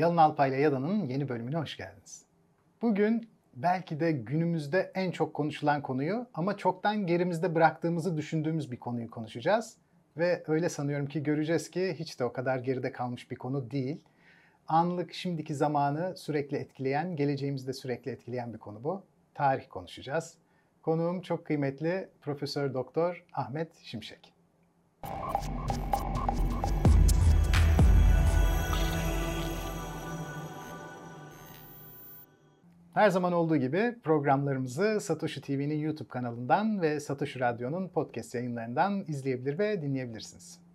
Yalın Alpay ile Yada'nın yeni bölümüne hoş geldiniz. Bugün belki de günümüzde en çok konuşulan konuyu ama çoktan gerimizde bıraktığımızı düşündüğümüz bir konuyu konuşacağız. Ve öyle sanıyorum ki göreceğiz ki hiç de o kadar geride kalmış bir konu değil. Anlık şimdiki zamanı sürekli etkileyen, geleceğimizi de sürekli etkileyen bir konu bu. Tarih konuşacağız. Konuğum çok kıymetli Profesör Doktor Ahmet Şimşek. Her zaman olduğu gibi programlarımızı Satoshi TV'nin YouTube kanalından ve Satoshi Radyo'nun podcast yayınlarından izleyebilir ve dinleyebilirsiniz.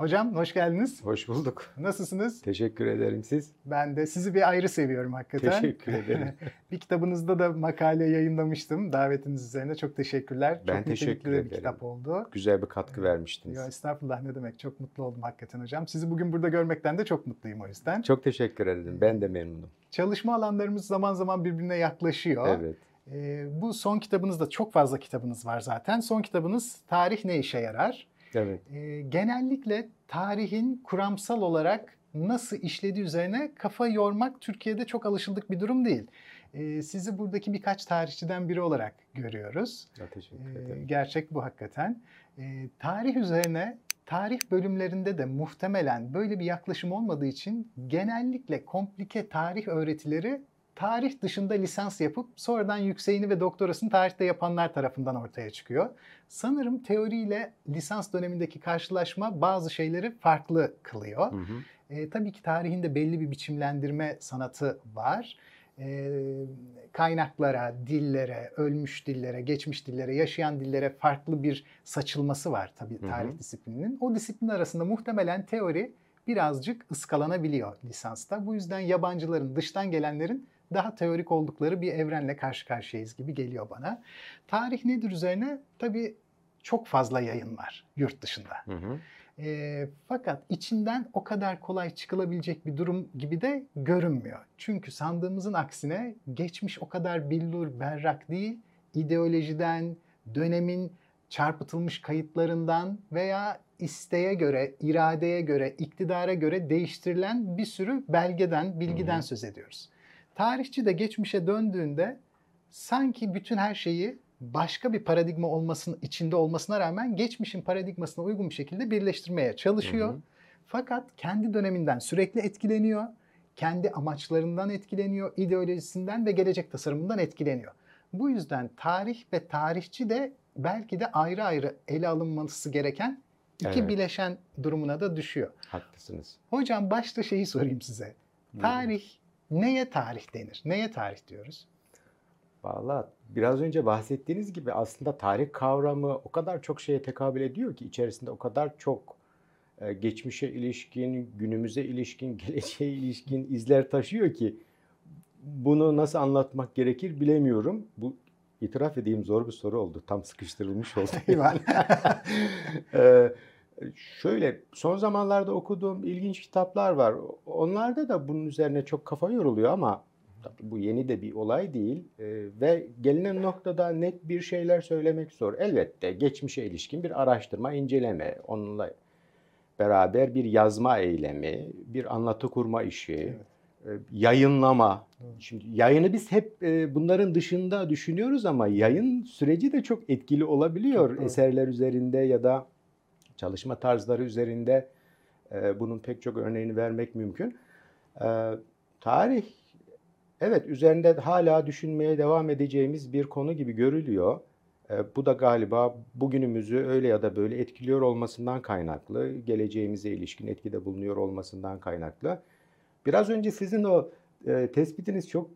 Hocam hoş geldiniz. Hoş bulduk. Nasılsınız? Teşekkür ederim siz. Ben de sizi bir ayrı seviyorum hakikaten. Teşekkür ederim. bir kitabınızda da makale yayınlamıştım davetiniz üzerine. Çok teşekkürler. Ben çok teşekkür bir ederim. kitap oldu. Güzel bir katkı vermiştiniz. Yo, estağfurullah ne demek. Çok mutlu oldum hakikaten hocam. Sizi bugün burada görmekten de çok mutluyum o yüzden. Çok teşekkür ederim. Ben de memnunum. Çalışma alanlarımız zaman zaman birbirine yaklaşıyor. Evet. Ee, bu son kitabınızda çok fazla kitabınız var zaten. Son kitabınız Tarih Ne İşe Yarar? Evet. Ee, genellikle tarihin kuramsal olarak nasıl işlediği üzerine kafa yormak Türkiye'de çok alışıldık bir durum değil. Ee, sizi buradaki birkaç tarihçiden biri olarak görüyoruz. Ya, teşekkür Ee, ederim. gerçek bu hakikaten. Ee, tarih üzerine tarih bölümlerinde de muhtemelen böyle bir yaklaşım olmadığı için genellikle komplike tarih öğretileri tarih dışında lisans yapıp sonradan yükseğini ve doktorasını tarihte yapanlar tarafından ortaya çıkıyor. Sanırım teoriyle lisans dönemindeki karşılaşma bazı şeyleri farklı kılıyor. Hı hı. E, tabii ki tarihin de belli bir biçimlendirme sanatı var. E, kaynaklara, dillere, ölmüş dillere, geçmiş dillere, yaşayan dillere farklı bir saçılması var tabii Hı hı. tarih disiplininin. O disiplin arasında muhtemelen teori birazcık ıskalanabiliyor lisansta. Bu yüzden yabancıların, dıştan gelenlerin daha teorik oldukları bir evrenle karşı karşıyayız gibi geliyor bana. Tarih nedir üzerine tabii çok fazla yayın var yurt dışında. Hı hı. E, fakat içinden o kadar kolay çıkılabilecek bir durum gibi de görünmüyor. Çünkü sandığımızın aksine geçmiş o kadar billur berrak değil, ideolojiden, dönemin çarpıtılmış kayıtlarından veya isteğe göre, iradeye göre, iktidara göre değiştirilen bir sürü belgeden, bilgiden Hı hı. söz ediyoruz. Tarihçi de geçmişe döndüğünde sanki bütün her şeyi başka bir paradigma olmasının içinde olmasına rağmen geçmişin paradigmasına uygun bir şekilde birleştirmeye çalışıyor. Hı hı. Fakat kendi döneminden sürekli etkileniyor. Kendi amaçlarından etkileniyor, ideolojisinden ve gelecek tasarımından etkileniyor. Bu yüzden tarih ve tarihçi de belki de ayrı ayrı ele alınması gereken iki Evet. bileşen durumuna da düşüyor. Haklısınız. Hocam başta şeyi sorayım size. Tarih neye tarih denir? Neye tarih diyoruz? Valla biraz önce bahsettiğiniz gibi aslında tarih kavramı o kadar çok şeye tekabül ediyor ki içerisinde o kadar çok e, geçmişe ilişkin, günümüze ilişkin, geleceğe ilişkin izler taşıyor ki bunu nasıl anlatmak gerekir bilemiyorum. Bu itiraf edeyim zor bir soru oldu. Tam sıkıştırılmış oldu. Eyvallah. Şöyle son zamanlarda okuduğum ilginç kitaplar var. Onlarda da bunun üzerine çok kafa yoruluyor ama tabii bu yeni de bir olay değil Ee, ve gelinen noktada net bir şeyler söylemek zor. Elbette geçmişe ilişkin bir araştırma, inceleme, onunla beraber bir yazma eylemi, bir anlatı kurma işi, e, yayınlama. Doğru. Şimdi yayını biz hep e, bunların dışında düşünüyoruz ama yayın süreci de çok etkili olabiliyor Çok eserler üzerinde ya da çalışma tarzları üzerinde. E, Bunun pek çok örneğini vermek mümkün. E, Tarih evet üzerinde hala düşünmeye devam edeceğimiz bir konu gibi görülüyor. E, Bu da galiba bugünümüzü öyle ya da böyle etkiliyor olmasından kaynaklı, geleceğimize ilişkin etkide bulunuyor olmasından kaynaklı. Biraz önce sizin o e, tespitiniz çok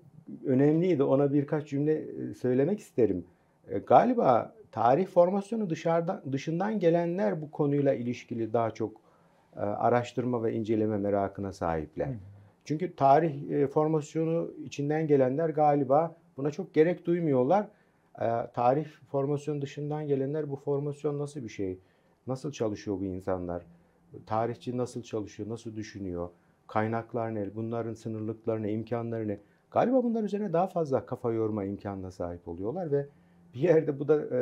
önemliydi. Ona birkaç cümle e, söylemek isterim. E, galiba tarih formasyonu dışarıdan dışından gelenler bu konuyla ilişkili daha çok e, araştırma ve inceleme merakına sahipler. Hı. Çünkü tarih e, formasyonu içinden gelenler galiba buna çok gerek duymuyorlar. E, tarih formasyonu dışından gelenler bu formasyon nasıl bir şey? Nasıl çalışıyor bu insanlar? Tarihçi nasıl çalışıyor? Nasıl düşünüyor? Kaynaklar ne? Bunların sınırlıkları ne? imkanları ne? Galiba bunlar üzerine daha fazla kafa yorma imkanına sahip oluyorlar ve bir yerde bu da e,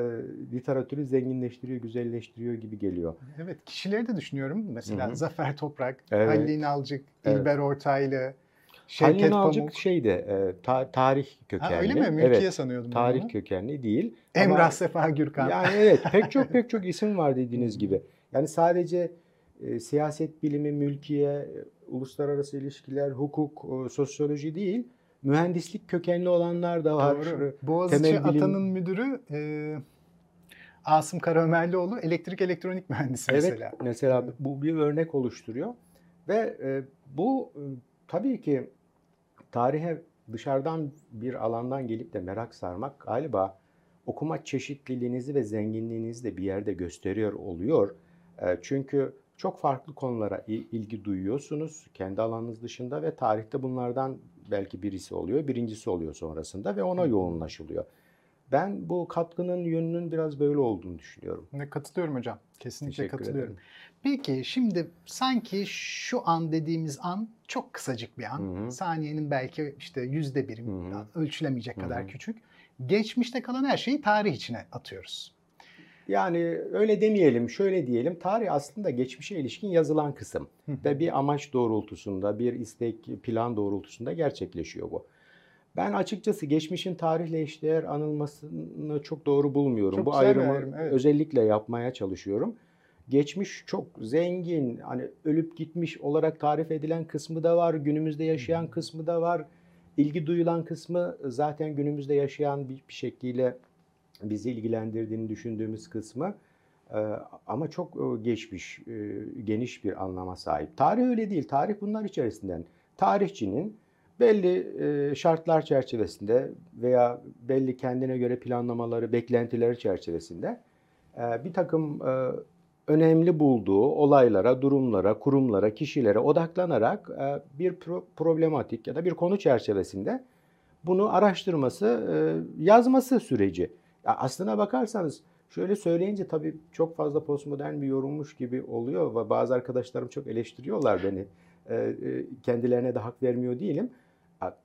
literatürü zenginleştiriyor, güzelleştiriyor gibi geliyor. Evet, kişileri de düşünüyorum. Mesela Hı hı. Zafer Toprak, Evet. Halil İnalcık, Evet. İlber Ortaylı, Şevket Halil Pamuk. Nalcık şeydi, e, ta- tarih kökenli. Ha, öyle mi? Mülkiye Evet, sanıyordum. tarih onu. kökenli değil. Emrah Ama- Sefa Gürkan. Yani evet pek çok pek çok isim var dediğiniz gibi. Yani sadece e, siyaset bilimi, mülkiye, uluslararası ilişkiler, hukuk, e, sosyoloji değil, mühendislik kökenli olanlar da var. Doğru. Boğaziçi temel bilim- Atan'ın müdürü e, Asım Karaömerlioğlu elektrik elektronik mühendisi Evet mesela. mesela bu bir örnek oluşturuyor ve e, bu e, tabii ki tarihe dışarıdan bir alandan gelip de merak sarmak galiba okuma çeşitliliğinizi ve zenginliğinizi de bir yerde gösteriyor oluyor. E, çünkü çok farklı konulara il- ilgi duyuyorsunuz kendi alanınız dışında ve tarihte bunlardan belki birisi oluyor, birincisi oluyor sonrasında ve ona yoğunlaşılıyor. Ben bu katkının yönünün biraz böyle olduğunu düşünüyorum. Ne katılıyorum hocam. Kesinlikle Teşekkür katılıyorum. ederim. Peki şimdi sanki şu an dediğimiz an çok kısacık bir an. Hı hı. Saniyenin belki işte yüzde biri Hı hı. ölçülemeyecek Hı kadar küçük. Geçmişte kalan her şeyi tarih içine atıyoruz. Yani öyle demeyelim, şöyle diyelim. Tarih aslında geçmişe ilişkin yazılan kısım ve bir amaç doğrultusunda, bir istek, plan doğrultusunda gerçekleşiyor bu. Ben açıkçası geçmişin tarihle eşdeğer anılmasını çok doğru bulmuyorum. Çok bu ayrımı ayrım, evet. özellikle yapmaya çalışıyorum. Geçmiş çok zengin, hani ölüp gitmiş olarak tarif edilen kısmı da var, günümüzde yaşayan kısmı da var. İlgi duyulan kısmı zaten günümüzde yaşayan bir, bir şekliyle bizi ilgilendirdiğini düşündüğümüz kısmı. Ee, ama çok e, geçmiş, e, geniş bir anlama sahip. Tarih öyle değil. Tarih bunlar içerisinden. Tarihçinin belli e, şartlar çerçevesinde veya belli kendine göre planlamaları, beklentileri çerçevesinde e, bir takım e, önemli bulduğu olaylara, durumlara, kurumlara, kişilere odaklanarak e, bir pro- problematik ya da bir konu çerçevesinde bunu araştırması, e, yazması süreci. Ya aslına bakarsanız şöyle söyleyince tabii çok fazla postmodern bir yorummuş gibi oluyor ve bazı arkadaşlarım çok eleştiriyorlar beni. E, e, Kendilerine de hak vermiyor değilim.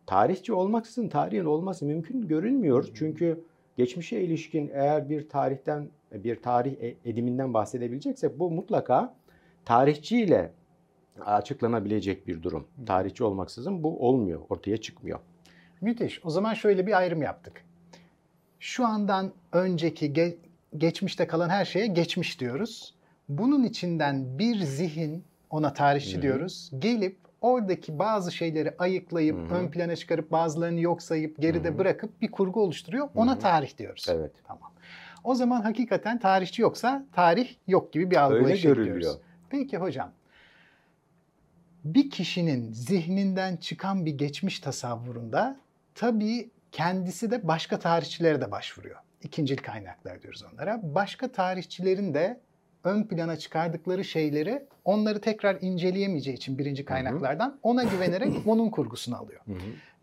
Tarihçi olmaksızın tarihin olması mümkün görünmüyor. Çünkü geçmişe ilişkin eğer bir tarihten bir tarih e- ediminden bahsedebileceksek bu mutlaka tarihçiyle açıklanabilecek bir durum. Tarihçi olmaksızın bu olmuyor, ortaya çıkmıyor. Müthiş. O zaman şöyle bir ayrım yaptık. Şu andan önceki ge- geçmişte kalan her şeye geçmiş diyoruz. Bunun içinden bir zihin ona tarihçi Hı hı. diyoruz. Gelip oradaki bazı şeyleri ayıklayıp Hı hı. ön plana çıkarıp bazılarını yok sayıp geride Hı hı. bırakıp bir kurgu oluşturuyor. Ona hı. tarih diyoruz. Evet. Tamam. O zaman hakikaten tarihçi yoksa tarih yok gibi bir gidiyoruz. görülüyor. Peki hocam. Bir kişinin zihninden çıkan bir geçmiş tasavvurunda tabii kendisi de başka tarihçilere de başvuruyor. İkincil kaynaklar diyoruz onlara. Başka tarihçilerin de ön plana çıkardıkları şeyleri onları tekrar inceleyemeyeceği için birinci kaynaklardan ona güvenerek onun kurgusunu alıyor.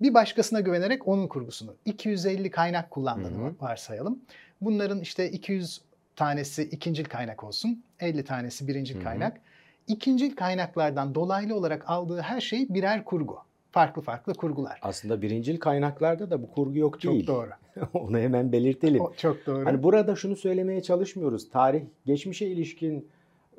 Bir başkasına güvenerek onun kurgusunu. 250 kaynak kullandığını varsayalım. Bunların işte 200 tanesi ikincil kaynak olsun, 50 tanesi birincil kaynak. İkincil kaynaklardan dolaylı olarak aldığı her şey birer kurgu. Farklı farklı kurgular. Aslında birincil kaynaklarda da bu kurgu yok Çok değil. doğru. Onu hemen belirtelim. O, çok doğru. Hani burada şunu söylemeye çalışmıyoruz. Tarih geçmişe ilişkin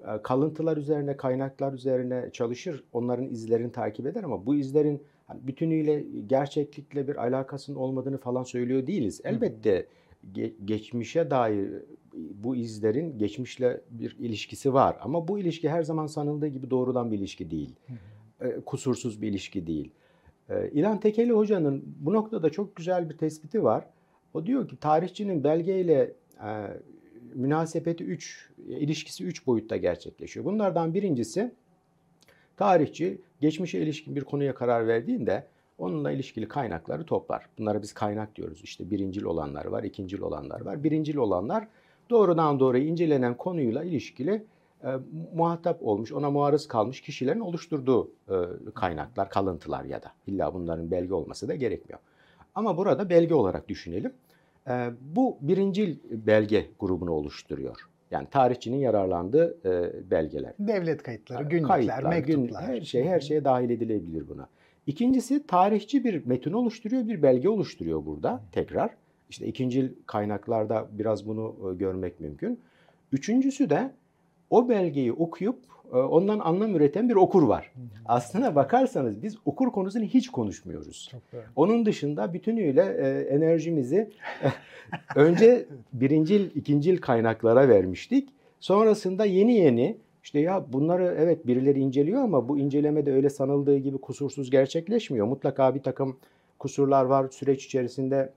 e, kalıntılar üzerine, kaynaklar üzerine çalışır. Onların izlerini takip eder ama bu izlerin hani bütünüyle gerçeklikle bir alakasının olmadığını falan söylüyor değiliz. hı. Elbette ge- geçmişe dair bu izlerin geçmişle bir ilişkisi var ama bu ilişki her zaman sanıldığı gibi doğrudan bir ilişki değil. Hı E, kusursuz bir ilişki değil. E, İlhan Tekeli Hoca'nın bu noktada çok güzel bir tespiti var. O diyor ki tarihçinin belgeyle e, münasebeti 3, ilişkisi 3 boyutta gerçekleşiyor. Bunlardan birincisi tarihçi geçmişe ilişkin bir konuya karar verdiğinde onunla ilişkili kaynakları toplar. Bunlara biz kaynak diyoruz. İşte birincil olanlar var, ikincil olanlar var. Birincil olanlar doğrudan doğruya incelenen konuyla ilişkili e, muhatap olmuş, ona muarız kalmış kişilerin oluşturduğu e, kaynaklar, kalıntılar ya da illa bunların belge olması da gerekmiyor. Ama burada belge olarak düşünelim. E, bu birincil belge grubunu oluşturuyor. Yani tarihçinin yararlandığı e, belgeler. Devlet kayıtları, günlükler, Kayıtlar, gün- mektuplar. her şey her şeye dahil edilebilir buna. İkincisi tarihçi bir metin oluşturuyor, bir belge oluşturuyor burada tekrar. İşte ikincil kaynaklarda biraz bunu e, görmek mümkün. Üçüncüsü de o belgeyi okuyup e, ondan anlam üreten bir okur var. Aslına bakarsanız biz okur konusunu hiç konuşmuyoruz. Onun dışında bütünüyle e, enerjimizi önce birincil, ikincil kaynaklara vermiştik. Sonrasında yeni yeni işte ya bunları evet birileri inceliyor ama bu incelemede öyle sanıldığı gibi kusursuz gerçekleşmiyor. Mutlaka bir takım kusurlar var süreç içerisinde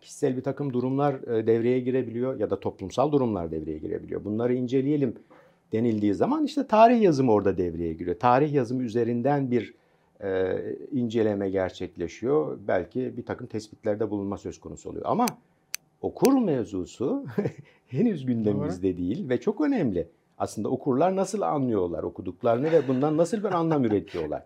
kişisel bir takım durumlar e, devreye girebiliyor ya da toplumsal durumlar devreye girebiliyor. Bunları inceleyelim denildiği zaman işte tarih yazımı orada devreye giriyor. Tarih yazımı üzerinden bir e, inceleme gerçekleşiyor. Belki bir takım tespitlerde bulunma söz konusu oluyor. Ama okur mevzusu henüz gündemimizde değil ve çok önemli. Aslında okurlar nasıl anlıyorlar okuduklarını ve bundan nasıl bir anlam üretiyorlar.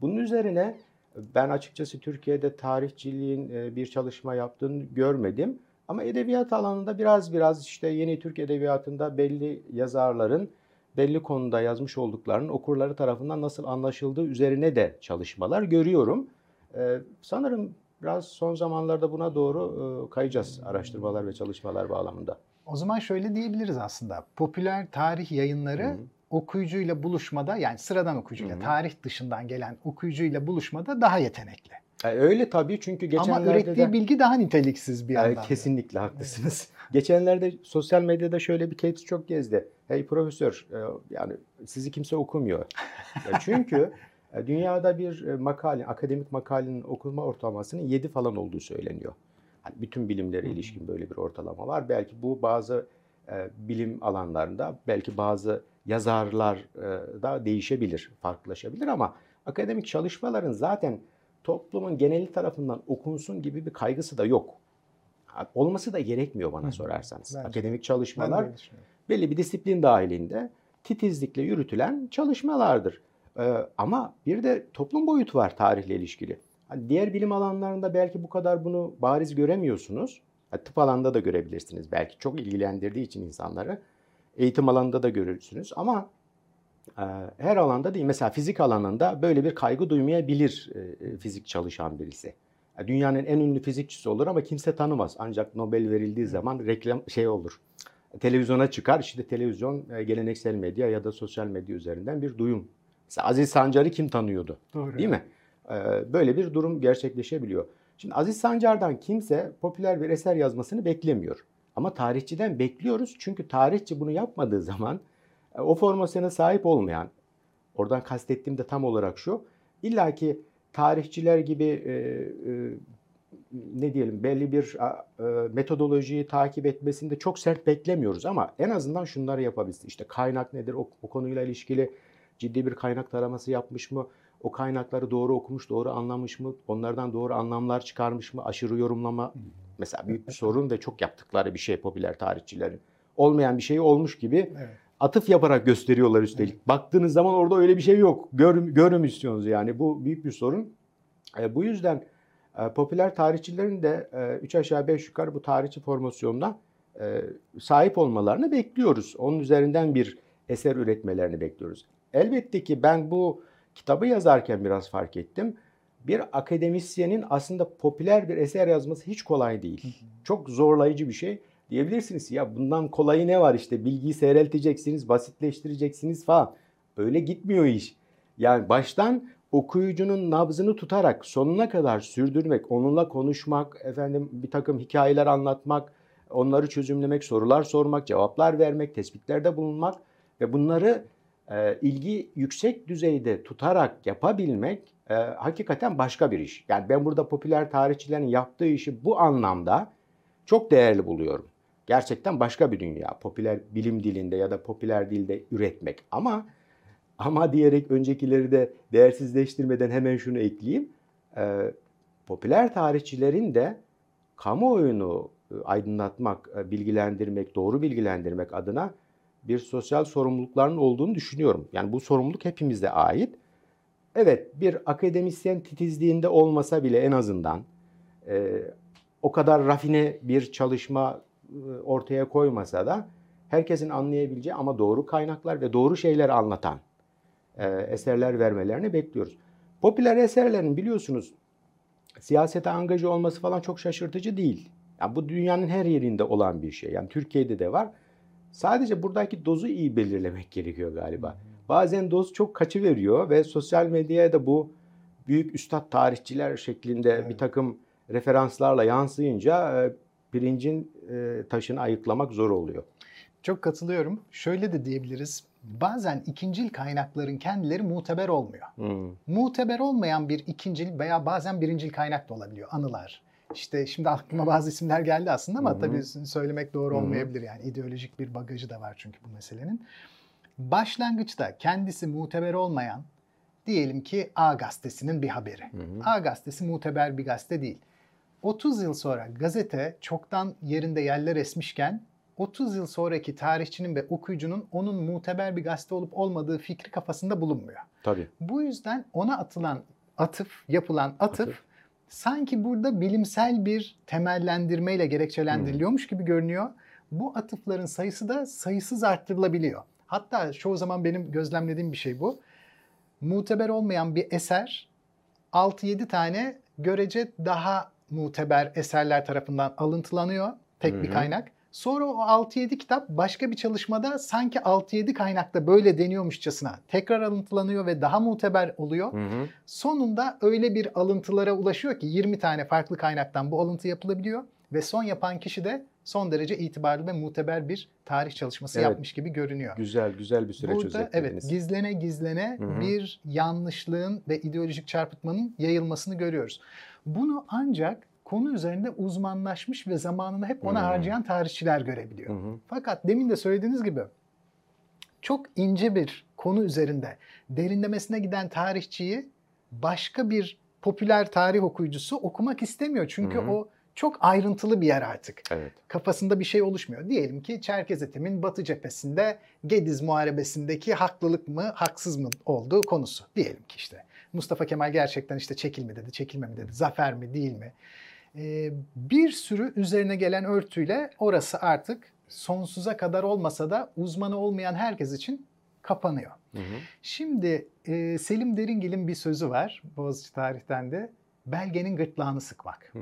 Bunun üzerine ben açıkçası Türkiye'de tarihçiliğin e, bir çalışma yaptığını görmedim. Ama edebiyat alanında biraz biraz işte yeni Türk edebiyatında belli yazarların belli konuda yazmış olduklarının okurları tarafından nasıl anlaşıldığı üzerine de çalışmalar görüyorum. Ee, sanırım biraz son zamanlarda buna doğru e, kayacağız araştırmalar ve çalışmalar bağlamında. O zaman şöyle diyebiliriz aslında. Popüler tarih yayınları Hı. okuyucuyla buluşmada yani sıradan okuyucuyla, Hı hı. tarih dışından gelen okuyucuyla buluşmada daha yetenekli. E, öyle tabii çünkü geçenlerde Ama ürettiği de... bilgi daha niteliksiz bir yandan. da. kesinlikle haklısınız. Geçenlerde sosyal medyada şöyle bir case çok gezdi. Hey profesör, e, yani sizi kimse okumuyor. Çünkü e, dünyada bir e, makale, akademik makalenin okuma ortalamasının 7 falan olduğu söyleniyor. Hani bütün bilimlere ilişkin böyle bir ortalama var. Belki bu bazı e, bilim alanlarında, belki bazı yazarlar e, da değişebilir, farklılaşabilir ama akademik çalışmaların zaten toplumun geneli tarafından okunsun gibi bir kaygısı da yok. Olması da gerekmiyor bana Hı sorarsanız. Bence. Akademik çalışmalar belli bir disiplin dahilinde titizlikle yürütülen çalışmalardır. Ee, ama bir de toplum boyutu var tarihle ilişkili. Hani diğer bilim alanlarında belki bu kadar bunu bariz göremiyorsunuz. Ha, tıp alanında da görebilirsiniz belki. Çok ilgilendirdiği için insanları. Eğitim alanında da görürsünüz ama e, her alanda değil. Mesela fizik alanında böyle bir kaygı duymayabilir e, e, fizik çalışan birisi. Ya Dünyanın en ünlü fizikçisi olur ama kimse tanımaz. Ancak Nobel verildiği zaman reklam şey olur. Televizyona çıkar. İşte televizyon e, geleneksel medya ya da sosyal medya üzerinden bir duyum. Mesela Aziz Sancar'ı kim tanıyordu? Doğru. Değil mi? Ee, Böyle bir durum gerçekleşebiliyor. Şimdi Aziz Sancar'dan kimse popüler bir eser yazmasını beklemiyor. Ama tarihçiden bekliyoruz. Çünkü tarihçi bunu yapmadığı zaman e, o formasyona sahip olmayan, oradan kastettiğim de tam olarak şu, illaki tarihçiler gibi e, e, ne diyelim belli bir e, metodolojiyi takip etmesini de çok sert beklemiyoruz ama en azından şunları yapabilsin. İşte kaynak nedir? O, o konuyla ilişkili ciddi bir kaynak taraması yapmış mı? O kaynakları doğru okumuş, doğru anlamış mı? Onlardan doğru anlamlar çıkarmış mı? Aşırı yorumlama mesela büyük bir sorun ve çok yaptıkları bir şey popüler tarihçilerin. Olmayan bir şey olmuş gibi Evet. Atıf yaparak gösteriyorlar üstelik. Baktığınız zaman orada öyle bir şey yok. Gör, görüm istiyorsunuz yani. Bu büyük bir sorun. E, bu yüzden e, popüler tarihçilerin de 3 aşağı 5 yukarı bu tarihçi formasyonuna e, sahip olmalarını bekliyoruz. Onun üzerinden bir eser üretmelerini bekliyoruz. Elbette ki ben bu kitabı yazarken biraz fark ettim. Bir akademisyenin aslında popüler bir eser yazması hiç kolay değil. Çok zorlayıcı bir şey. Diyebilirsiniz ya bundan kolayı ne var işte bilgiyi seyrelteceksiniz, basitleştireceksiniz falan. Öyle gitmiyor iş. Yani baştan okuyucunun nabzını tutarak sonuna kadar sürdürmek, onunla konuşmak, efendim bir takım hikayeler anlatmak, onları çözümlemek, sorular sormak, cevaplar vermek, tespitlerde bulunmak ve bunları e, ilgi yüksek düzeyde tutarak yapabilmek e, hakikaten başka bir iş. Yani ben burada popüler tarihçilerin yaptığı işi bu anlamda çok değerli buluyorum. Gerçekten başka bir dünya. Popüler bilim dilinde ya da popüler dilde üretmek. Ama ama diyerek öncekileri de değersizleştirmeden hemen şunu ekleyeyim. Ee, popüler tarihçilerin de kamuoyunu e, aydınlatmak, e, bilgilendirmek, doğru bilgilendirmek adına bir sosyal sorumluluklarının olduğunu düşünüyorum. Yani bu sorumluluk hepimize ait. Evet bir akademisyen titizliğinde olmasa bile en azından e, o kadar rafine bir çalışma ortaya koymasa da herkesin anlayabileceği ama doğru kaynaklar ve doğru şeyler anlatan e, eserler vermelerini bekliyoruz. Popüler eserlerin biliyorsunuz siyasete angaja olması falan çok şaşırtıcı değil. Yani bu dünyanın her yerinde olan bir şey. Yani Türkiye'de de var. Sadece buradaki dozu iyi belirlemek gerekiyor galiba. Bazen doz çok kaçı veriyor ve sosyal medyaya da bu büyük üstad tarihçiler şeklinde Evet. bir takım referanslarla yansıyınca e, pirincin e, taşını ayıklamak zor oluyor. Çok katılıyorum. Şöyle de diyebiliriz. Bazen ikincil kaynakların kendileri muteber olmuyor. Hmm. Muteber olmayan bir ikincil veya bazen birincil kaynak da olabiliyor. Anılar. İşte şimdi aklıma bazı isimler geldi aslında ama Hı hı. tabii söylemek doğru olmayabilir. Yani ideolojik bir bagajı da var çünkü bu meselenin. Başlangıçta kendisi muteber olmayan diyelim ki A gazetesinin bir haberi. Hı hı. A gazetesi muteber bir gazete değil. 30 yıl sonra gazete çoktan yerinde yerler esmişken 30 yıl sonraki tarihçinin ve okuyucunun onun muteber bir gazete olup olmadığı fikri kafasında bulunmuyor. Tabii. Bu yüzden ona atılan atıf, yapılan atıf, Atıf. sanki burada bilimsel bir temellendirmeyle gerekçelendiriliyormuş gibi görünüyor. Bu atıfların sayısı da sayısız arttırılabiliyor. Hatta çoğu zaman benim gözlemlediğim bir şey bu. Muteber olmayan bir eser 6-7 tane görece daha muteber eserler tarafından alıntılanıyor tek bir kaynak. Sonra o 6-7 kitap başka bir çalışmada sanki 6-7 kaynakta böyle deniyormuşçasına tekrar alıntılanıyor ve daha muteber oluyor. Hı hı. Sonunda öyle bir alıntılara ulaşıyor ki 20 tane farklı kaynaktan bu alıntı yapılabiliyor ve son yapan kişi de son derece itibarlı ve muteber bir tarih çalışması Evet. yapmış gibi görünüyor. Güzel güzel bir süreç Burada evet gizlene gizlene Hı hı. bir yanlışlığın ve ideolojik çarpıtmanın yayılmasını görüyoruz. Bunu ancak konu üzerinde uzmanlaşmış ve zamanını hep ona Hı. harcayan tarihçiler görebiliyor. Hı. Fakat demin de söylediğiniz gibi çok ince bir konu üzerinde derinlemesine giden tarihçiyi başka bir popüler tarih okuyucusu okumak istemiyor. Çünkü hı. o çok ayrıntılı bir yer artık. Evet. Kafasında bir şey oluşmuyor. Diyelim ki Çerkez Etim'in Batı cephesinde Gediz Muharebesi'ndeki haklılık mı, haksız mı olduğu konusu. Diyelim ki işte Mustafa Kemal gerçekten işte çekil mi dedi, çekilme mi dedi, zafer mi, değil mi? Ee, bir sürü üzerine gelen örtüyle orası artık sonsuza kadar olmasa da uzmanı olmayan herkes için kapanıyor. Hı hı. Şimdi e, Selim Deringil'in bir sözü var Boğaziçi tarihten de belgenin gırtlağını sıkmak. Hı.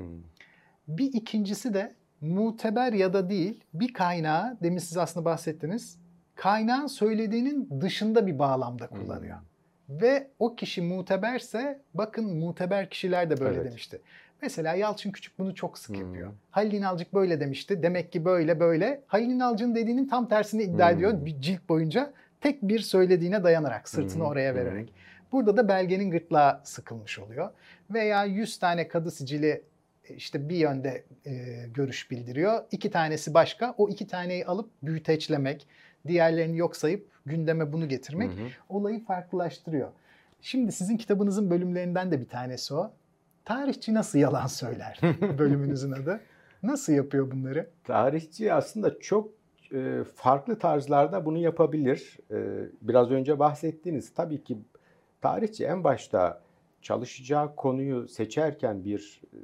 Bir ikincisi de muteber ya da değil bir kaynağı demin siz aslında bahsettiniz kaynağın söylediğinin dışında bir bağlamda kullanıyor. Ve o kişi muteberse bakın muteber kişiler de böyle Evet. demişti. Mesela Yalçın Küçük bunu çok sık Hmm. yapıyor. Halil İnalcık böyle demişti. Demek ki böyle böyle. Halil İnalcık'ın dediğinin tam tersini iddia Hmm. ediyor bir cilt boyunca. Tek bir söylediğine dayanarak, sırtını hı. oraya vererek. Burada da belgenin gırtlağı sıkılmış oluyor. Veya 100 tane kadı sicili işte bir yönde e, görüş bildiriyor. İki tanesi başka. O iki taneyi alıp büyüteçlemek, diğerlerini yok sayıp gündeme bunu getirmek Hı hı. olayı farklılaştırıyor. Şimdi sizin kitabınızın bölümlerinden de bir tanesi o. Tarihçi nasıl yalan söyler bölümünüzün adı. Nasıl yapıyor bunları? Tarihçi aslında çok e, farklı tarzlarda bunu yapabilir. E, biraz önce bahsettiğiniz tabii ki tarihçi en başta çalışacağı konuyu seçerken bir e,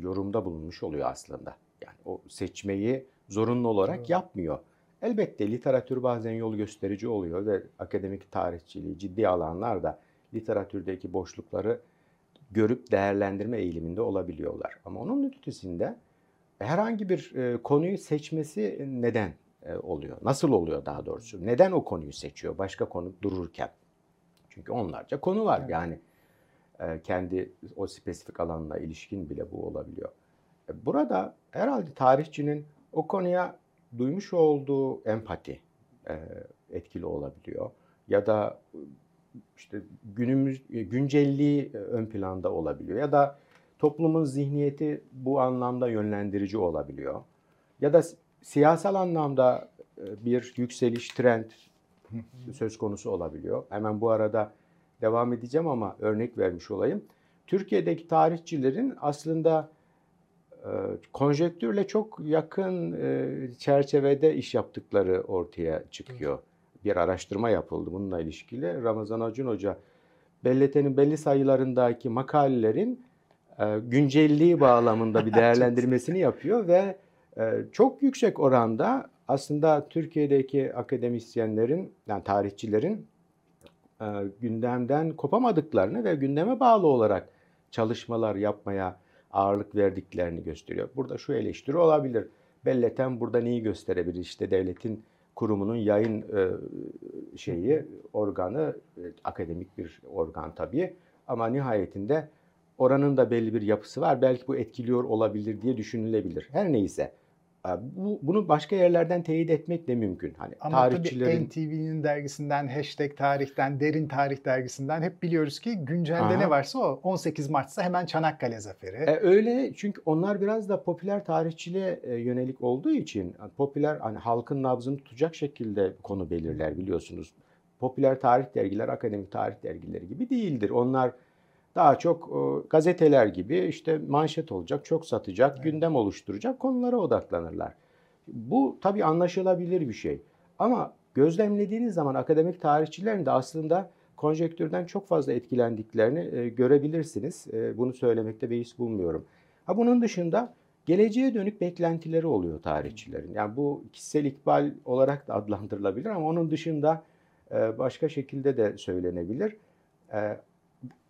yorumda bulunmuş oluyor aslında. Yani o seçmeyi zorunlu olarak Evet. yapmıyor. Elbette literatür bazen yol gösterici oluyor ve akademik tarihçiliği ciddi alanlar da literatürdeki boşlukları görüp değerlendirme eğiliminde olabiliyorlar. Ama onun ötesinde herhangi bir e, konuyu seçmesi neden e, oluyor? Nasıl oluyor daha doğrusu? Neden o konuyu seçiyor başka konu dururken? Çünkü onlarca konu var Evet. yani e, kendi o spesifik alanla ilişkin bile bu olabiliyor. Burada herhalde tarihçinin o konuya duymuş olduğu empati e, etkili olabiliyor. Ya da işte günümüz e, güncelliği e, ön planda olabiliyor. Ya da toplumun zihniyeti bu anlamda yönlendirici olabiliyor. Ya da si- siyasal anlamda e, bir yükseliş trend söz konusu olabiliyor. Hemen bu arada devam edeceğim ama örnek vermiş olayım. Türkiye'deki tarihçilerin aslında konjektürle çok yakın e, çerçevede iş yaptıkları ortaya çıkıyor. Bir araştırma yapıldı bununla ilişkili. Ramazan Acun Hoca Bellete'nin belli sayılarındaki makalelerin e, güncelliği bağlamında bir değerlendirmesini yapıyor ve e, çok yüksek oranda aslında Türkiye'deki akademisyenlerin yani tarihçilerin gündemden kopamadıklarını ve gündeme bağlı olarak çalışmalar yapmaya ağırlık verdiklerini gösteriyor. Burada şu eleştiri olabilir. Belleten burada neyi gösterebilir? İşte devletin kurumunun yayın e, şeyi organı e, akademik bir organ tabii ama nihayetinde oranın da belli bir yapısı var. Belki bu etkiliyor olabilir diye düşünülebilir. Her neyse. E, bu, bunu başka yerlerden teyit etmek de mümkün. Hani Ama tarihçilerin tabii NTV'nin dergisinden, Hashtag Tarih'ten, Derin Tarih dergisinden hep biliyoruz ki güncelde Aha. ne varsa o. 18 Mart'sa hemen Çanakkale Zaferi. E, öyle çünkü onlar biraz da popüler tarihçiliğe e, yönelik olduğu için yani popüler hani halkın nabzını tutacak şekilde konu belirler biliyorsunuz. Popüler tarih dergiler akademik tarih dergileri gibi değildir. Onlar daha çok e, gazeteler gibi işte manşet olacak, çok satacak, Evet. gündem oluşturacak konulara odaklanırlar. Bu tabii anlaşılabilir bir şey. Ama gözlemlediğiniz zaman akademik tarihçilerin de aslında konjektürden çok fazla etkilendiklerini e, görebilirsiniz. E, bunu söylemekte beis bulmuyorum. Ha bunun dışında geleceğe dönük beklentileri oluyor tarihçilerin. Yani bu kişisel ikbal olarak da adlandırılabilir ama onun dışında e, başka şekilde de söylenebilir.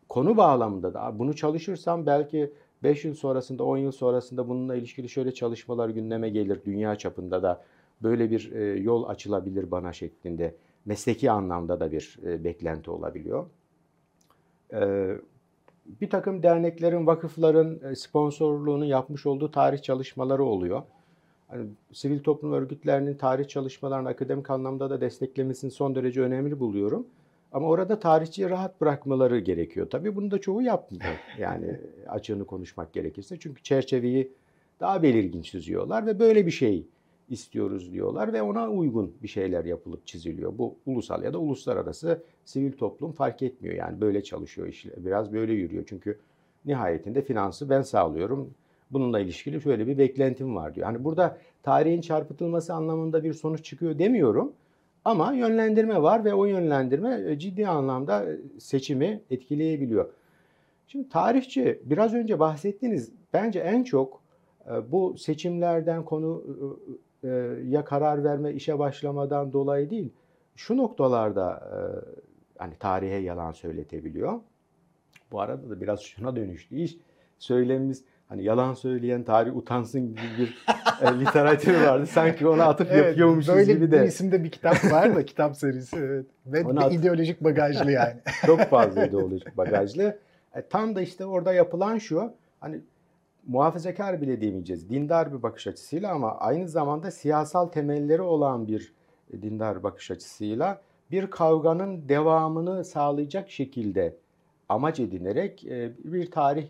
Konu bağlamında da bunu çalışırsam belki 5 yıl sonrasında, 10 yıl sonrasında bununla ilişkili şöyle çalışmalar gündeme gelir. Dünya çapında da böyle bir e, yol açılabilir bana şeklinde mesleki anlamda da bir e, beklenti olabiliyor. E, bir takım derneklerin, vakıfların sponsorluğunu yapmış olduğu tarih çalışmaları oluyor. Hani, sivil toplum örgütlerinin tarih çalışmalarını akademik anlamda da desteklemesini son derece önemli buluyorum. Ama orada tarihçiyi rahat bırakmaları gerekiyor. Tabii bunu da çoğu yapmıyor. Yani açığını konuşmak gerekirse. Çünkü çerçeveyi daha belirgin çiziyorlar ve böyle bir şey istiyoruz diyorlar ve ona uygun bir şeyler yapılıp çiziliyor. Bu ulusal ya da uluslararası sivil toplum fark etmiyor. Yani böyle çalışıyor işler. Biraz böyle yürüyor. Çünkü nihayetinde finansı ben sağlıyorum. Bununla ilişkili şöyle bir beklentim var diyor. Hani burada tarihin çarpıtılması anlamında bir sonuç çıkıyor demiyorum. Ama yönlendirme var ve o yönlendirme e, ciddi anlamda e, seçimi etkileyebiliyor. Şimdi tarihçi biraz önce bahsettiğiniz bence en çok e, bu seçimlerden konu ya karar verme işe başlamadan dolayı değil şu noktalarda hani tarihe yalan söyletebiliyor. Bu arada da biraz şuna dönüştü iş. Söylemimiz hani yalan söyleyen tarih utansın gibi bir e, literatür vardı. Sanki ona atıp Evet, yapıyormuşuz böyle gibi de. bir isimde bir kitap var da kitap serisi evet. Ve Ona at- ideolojik bagajlı yani. Çok fazla ideolojik bagajlı. E, tam da işte orada yapılan şu. Hani muhafazakar bile demeyeceğiz. Dindar bir bakış açısıyla ama aynı zamanda siyasal temelleri olan bir e, dindar bakış açısıyla bir kavganın devamını sağlayacak şekilde amaç edinerek e, bir tarih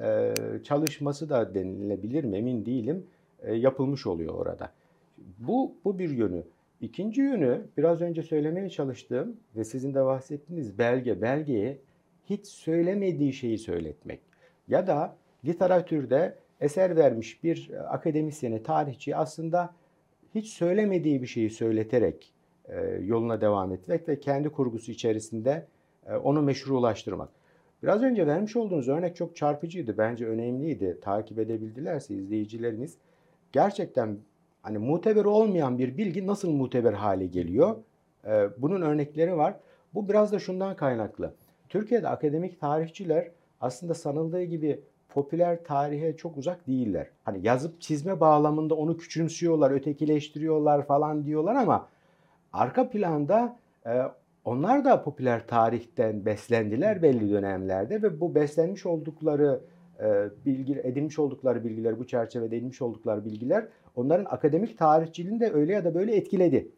e, çalışması da denilebilir mi emin değilim e, yapılmış oluyor orada. Bu, bu bir yönü. İkinci yönü biraz önce söylemeye çalıştığım ve sizin de bahsettiğiniz belge, belgeye hiç söylemediği şeyi söyletmek. Ya da literatürde eser vermiş bir akademisyene, tarihçi aslında hiç söylemediği bir şeyi söyleterek e, yoluna devam etmek ve kendi kurgusu içerisinde e, onu meşrulaştırmak. Biraz önce vermiş olduğunuz örnek çok çarpıcıydı. Bence önemliydi. Takip edebildilerse izleyicilerimiz gerçekten hani muteber olmayan bir bilgi nasıl muteber hale geliyor? Ee, bunun örnekleri var. Bu biraz da şundan kaynaklı. Türkiye'de akademik tarihçiler aslında sanıldığı gibi popüler tarihe çok uzak değiller. Hani yazıp çizme bağlamında onu küçümsüyorlar, ötekileştiriyorlar falan diyorlar ama arka planda e, onlar da popüler tarihten beslendiler belli dönemlerde ve bu beslenmiş oldukları e, bilgi, edinmiş oldukları bilgiler, bu çerçevede edinmiş oldukları bilgiler onların akademik tarihçiliğini de öyle ya da böyle etkiledi.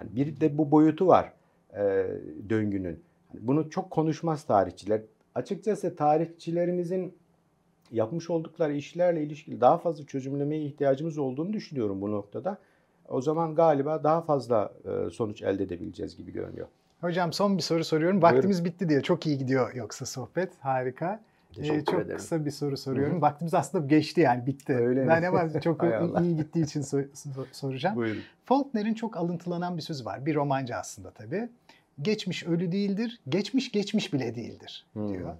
Yani bir de bu boyutu var e, döngünün. Bunu çok konuşmaz tarihçiler. Açıkçası tarihçilerimizin yapmış oldukları işlerle ilişkili daha fazla çözümlemeye ihtiyacımız olduğunu düşünüyorum bu noktada. O zaman galiba daha fazla e, sonuç elde edebileceğiz gibi görünüyor. Hocam son bir soru soruyorum. Vaktimiz bitti diye. Çok iyi gidiyor yoksa sohbet. Harika. Teşekkür Ee, çok ederim. kısa bir soru soruyorum. Hı hı. Vaktimiz aslında geçti yani bitti. Öyle mi? ben ama çok iyi gittiği için sor- sor- soracağım. Buyurun. Faulkner'in çok alıntılanan bir sözü var. Bir romancı aslında tabii. Geçmiş ölü değildir, geçmiş geçmiş bile değildir Hmm. diyor.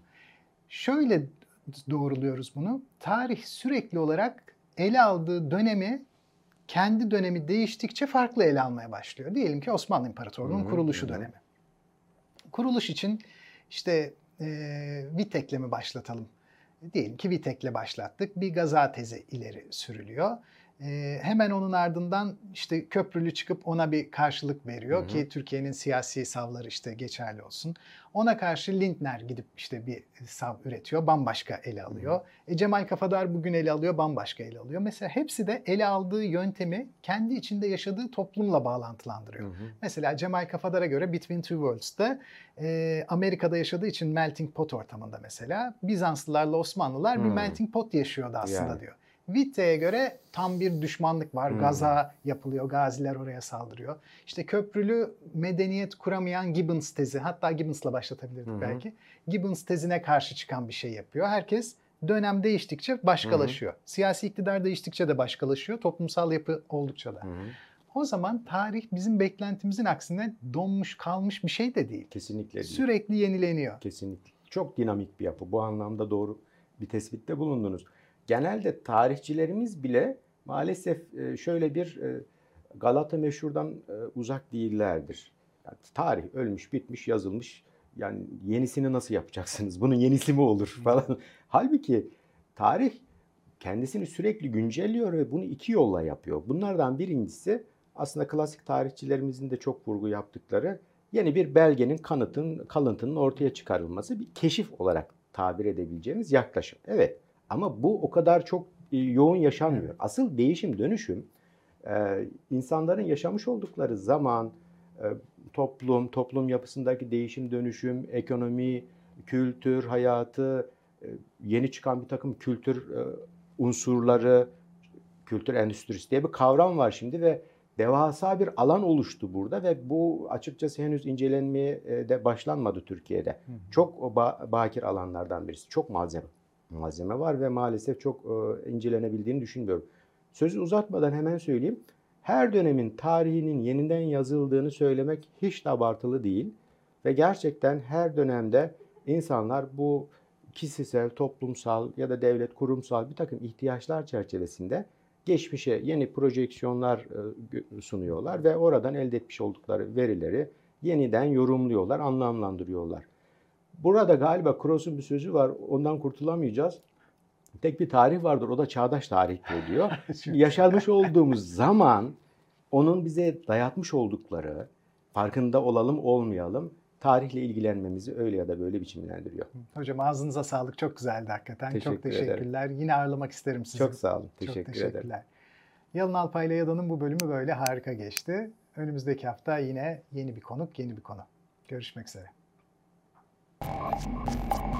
Şöyle doğruluyoruz bunu. Tarih sürekli olarak ele aldığı dönemi kendi dönemi değiştikçe farklı ele almaya başlıyor. Diyelim ki Osmanlı İmparatorluğu'nun kuruluşu hı hı. dönemi. Kuruluş için işte e, Vitek'le mi başlatalım? Diyelim ki Vitek'le başlattık. Bir gaza tezi ileri sürülüyor. Ee, hemen onun ardından işte köprülü çıkıp ona bir karşılık veriyor Hı hı. ki Türkiye'nin siyasi savları işte geçerli olsun. Ona karşı Lindner gidip işte bir sav üretiyor, bambaşka ele alıyor. E, Cemal Kafadar bugün ele alıyor, bambaşka ele alıyor. Mesela hepsi de ele aldığı yöntemi kendi içinde yaşadığı toplumla bağlantılandırıyor. Hı hı. Mesela Cemal Kafadar'a göre Between Two Worlds'da e, Amerika'da yaşadığı için melting pot ortamında mesela Bizanslılarla Osmanlılar bir Hmm. melting pot yaşıyordu aslında Yani. diyor. Witte'ye göre tam bir düşmanlık var. Hmm. Gaza yapılıyor, gaziler oraya saldırıyor. İşte köprülü medeniyet kuramayan Gibbons tezi, hatta Gibbons'la başlatabilirdik hı. belki. Gibbons tezine karşı çıkan bir şey yapıyor. Herkes dönem değiştikçe başkalaşıyor. Siyasi iktidar değiştikçe de başkalaşıyor. Toplumsal yapı oldukça da. Hı. O zaman tarih bizim beklentimizin aksine donmuş kalmış bir şey de değil. Kesinlikle değil. Sürekli yenileniyor. Kesinlikle. Çok dinamik bir yapı. Bu anlamda doğru bir tespitte bulundunuz. Genelde tarihçilerimiz bile maalesef e, şöyle bir e, Galata meşhurdan e, uzak değillerdir. Yani tarih ölmüş, bitmiş, yazılmış. Yani yenisini nasıl yapacaksınız? Bunun yenisi mi olur falan. Halbuki tarih kendisini sürekli güncelliyor ve bunu iki yolla yapıyor. Bunlardan birincisi aslında klasik tarihçilerimizin de çok vurgu yaptıkları yeni bir belgenin kanıtın, kalıntının ortaya çıkarılması bir keşif olarak tabir edebileceğimiz yaklaşım. Evet ama bu o kadar çok e, yoğun yaşanmıyor. Asıl değişim, dönüşüm e, insanların yaşamış oldukları zaman, e, toplum, toplum yapısındaki değişim, dönüşüm, ekonomi, kültür, hayatı, yeni çıkan bir takım kültür unsurları, kültür endüstrisi diye bir kavram var şimdi ve devasa bir alan oluştu burada ve bu açıkçası henüz incelenmeye de başlanmadı Türkiye'de. Çok bakir alanlardan birisi. Çok malzeme malzeme var ve maalesef çok e, incelenebildiğini düşünmüyorum. Sözü uzatmadan hemen söyleyeyim. Her dönemin tarihinin yeniden yazıldığını söylemek hiç de abartılı değil ve gerçekten her dönemde insanlar bu kişisel, toplumsal ya da devlet kurumsal bir takım ihtiyaçlar çerçevesinde geçmişe yeni projeksiyonlar e, sunuyorlar ve oradan elde etmiş oldukları verileri yeniden yorumluyorlar, anlamlandırıyorlar. Burada galiba Cross'un bir sözü var, ondan kurtulamayacağız. Tek bir tarih vardır, o da çağdaş tarihtir diyor. Yaşanmış olduğumuz zaman onun bize dayatmış oldukları, farkında olalım olmayalım, tarihle ilgilenmemizi öyle ya da böyle biçimlendiriyor. Hocam ağzınıza sağlık. Çok güzeldi hakikaten. Çok Teşekkür ederim. teşekkürler. Yine ağırlamak isterim sizi. Çok sağ olun, Çok teşekkür teşekkürler. ederim. Yalın Alpay ile Yada'nın bu bölümü böyle harika geçti. Önümüzdeki hafta yine yeni bir konuk, yeni bir konu. Görüşmek üzere. Thank you.